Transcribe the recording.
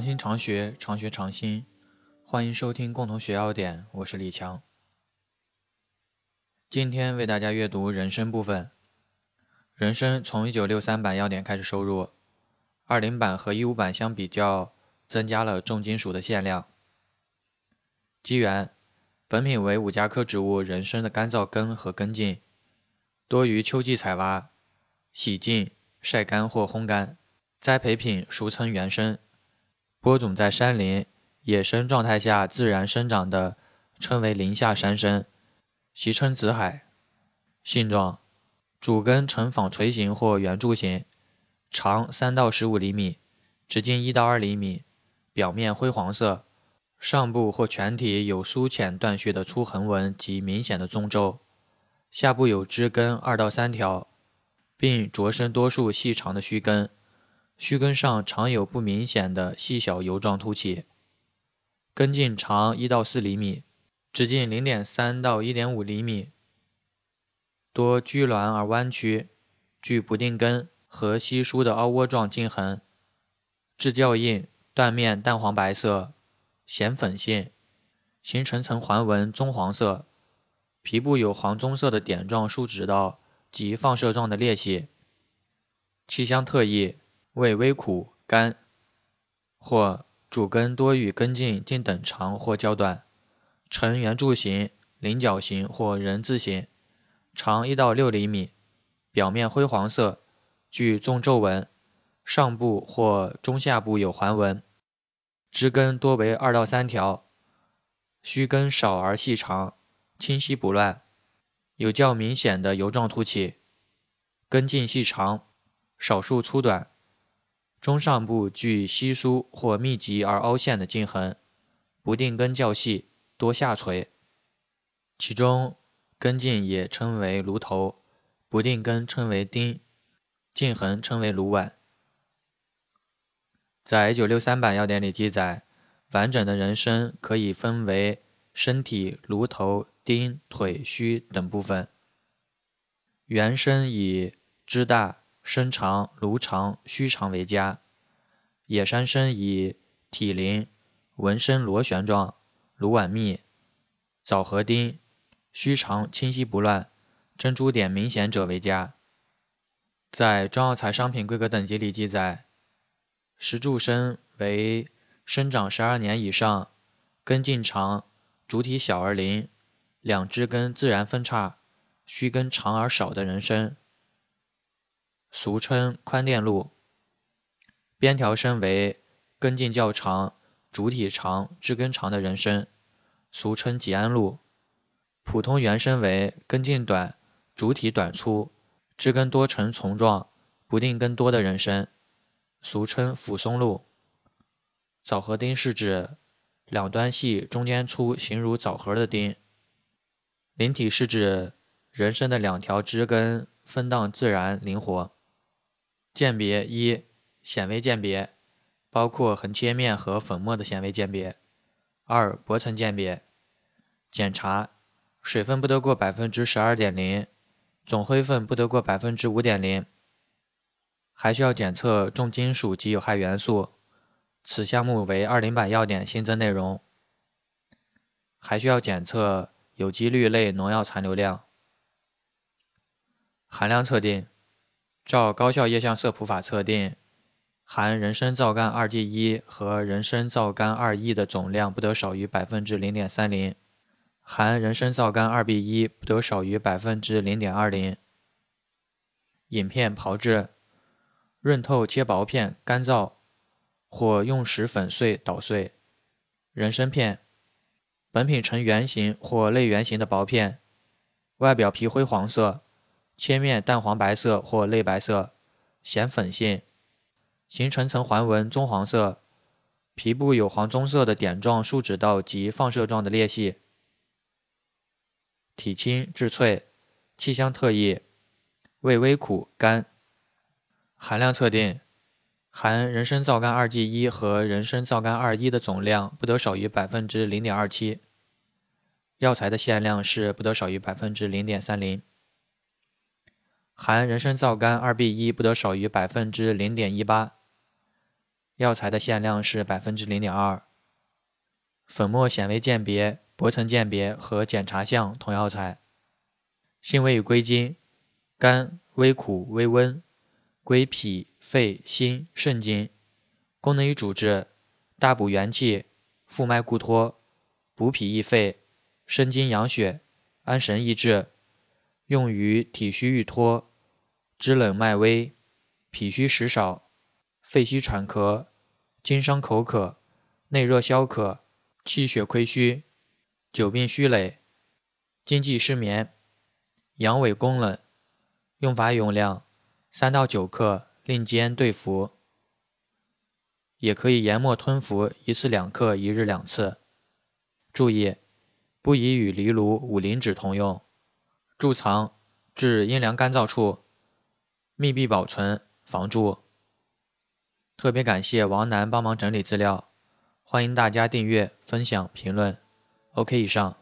常新常学，常学常新。欢迎收听共同学要点，我是李强。今天为大家阅读人参部分。人参从一九六三版要点开始收入，二零版和一五版相比较，增加了重金属的限量。机缘：本品为五加科植物人参的干燥根和根茎，多于秋季采挖，洗净、晒干或烘干。栽培品俗称原生，播种在山林野生状态下自然生长的，称为林下山参，习称紫海。性状：主根呈纺锤形或圆柱形，长三到十五厘米，直径一到二厘米，表面灰黄色，上部或全体有疏浅断续的粗横纹及明显的纵皱，下部有枝根二到三条，并着生多数细长的须根。须根上常有不明显的细小油状凸起，根茎长一到四厘米，直径零点三到一点五厘米，多居挛而弯曲，具不定根和稀疏的凹窝状茎痕，质较硬，断面淡黄白色，显粉性，形成层环纹棕黄色，皮部有黄棕色的点状树脂道及放射状的裂隙，气香特异。味微苦甘，或主根多与根茎近等长或较短，呈圆柱形、菱角形或人字形，长一到六厘米，表面灰黄色，具纵皱纹，上部或中下部有环纹，枝根多为二到三条，须根少而细长，清晰不乱，有较明显的油状凸起，根茎细长，少数粗短。中上部具稀疏或密集而凹陷的茎痕，不定根较细，多下垂。其中根茎也称为芦头，不定根称为丁，茎痕称为芦碗。在一九六三版要典里记载，完整的人参可以分为身体、芦头、丁、腿、须等部分。原参以枝大。身长、颅长、须长为佳。野山参以体鳞、纹身螺旋状、芦碗密。枣核丁须长、清晰不乱、珍珠点明显者为佳。在中药材商品规格等级里记载，石柱参为生长十二年以上，根茎长，主体小而鳞，两枝根自然分叉，须根长而少的人参。俗称宽甸路。边条参为根茎较长、主体长、枝根长的人参，俗称吉安路。普通原参为根茎短、主体短粗、枝根多呈丛状、不定根多的人参，俗称抚松露。枣核丁是指两端细、中间粗、形如枣核的丁。灵体是指人参的两条枝根分档自然灵活。鉴别一，显微鉴别，包括横切面和粉末的显微鉴别；二，薄层鉴别，检查水分不得过百分之十二点零，总灰分不得过百分之五点零，还需要检测重金属及有害元素。此项目为二零版要点新增内容。还需要检测有机氯类农药残留量。含量测定。照高效液相色谱法测定，含人参皂苷二 G 一和人参皂苷二 E 的总量不得少于百分之零点三零，含人参皂苷二 B 一不得少于百分之零点二零。饮片炮制，润透切薄片，干燥或用石粉碎捣碎。人参片，本品呈圆形或类圆形的薄片，外表皮灰黄色。切面淡黄白色或类白色，显粉性，形成层环纹棕黄色，皮部有黄棕色的点状树脂道及放射状的裂隙，体轻质脆，气香特异，味微苦甘。含量测定：含人参皂苷二 G 一和人参皂苷二一的总量不得少于百分之零点二七，药材的限量是不得少于百分之零点三零。含人参皂苷二 B 一不得少于百分之零点一八，药材的限量是百分之零点二。粉末显微鉴别、薄层鉴别和检查项同药材。性味与归经：甘，微苦，微温，归脾、肺、心、肾经。功能与主治：大补元气，复脉固脱，补脾益肺，生津养血，安神益智。用于体虚欲脱、肢冷脉微、脾虚食少、肺虚喘咳、经伤口渴、内热消渴、气血亏虚、久病虚累、经悸失眠。阳痿宫冷，用法用量：三到九克，令煎对服。也可以研末吞服，一次两克，一日两次。注意，不宜与藜芦、五灵脂同用。贮藏至阴凉干燥处，密闭保存，防住。特别感谢王楠帮忙整理资料，欢迎大家订阅、分享、评论。OK，以上。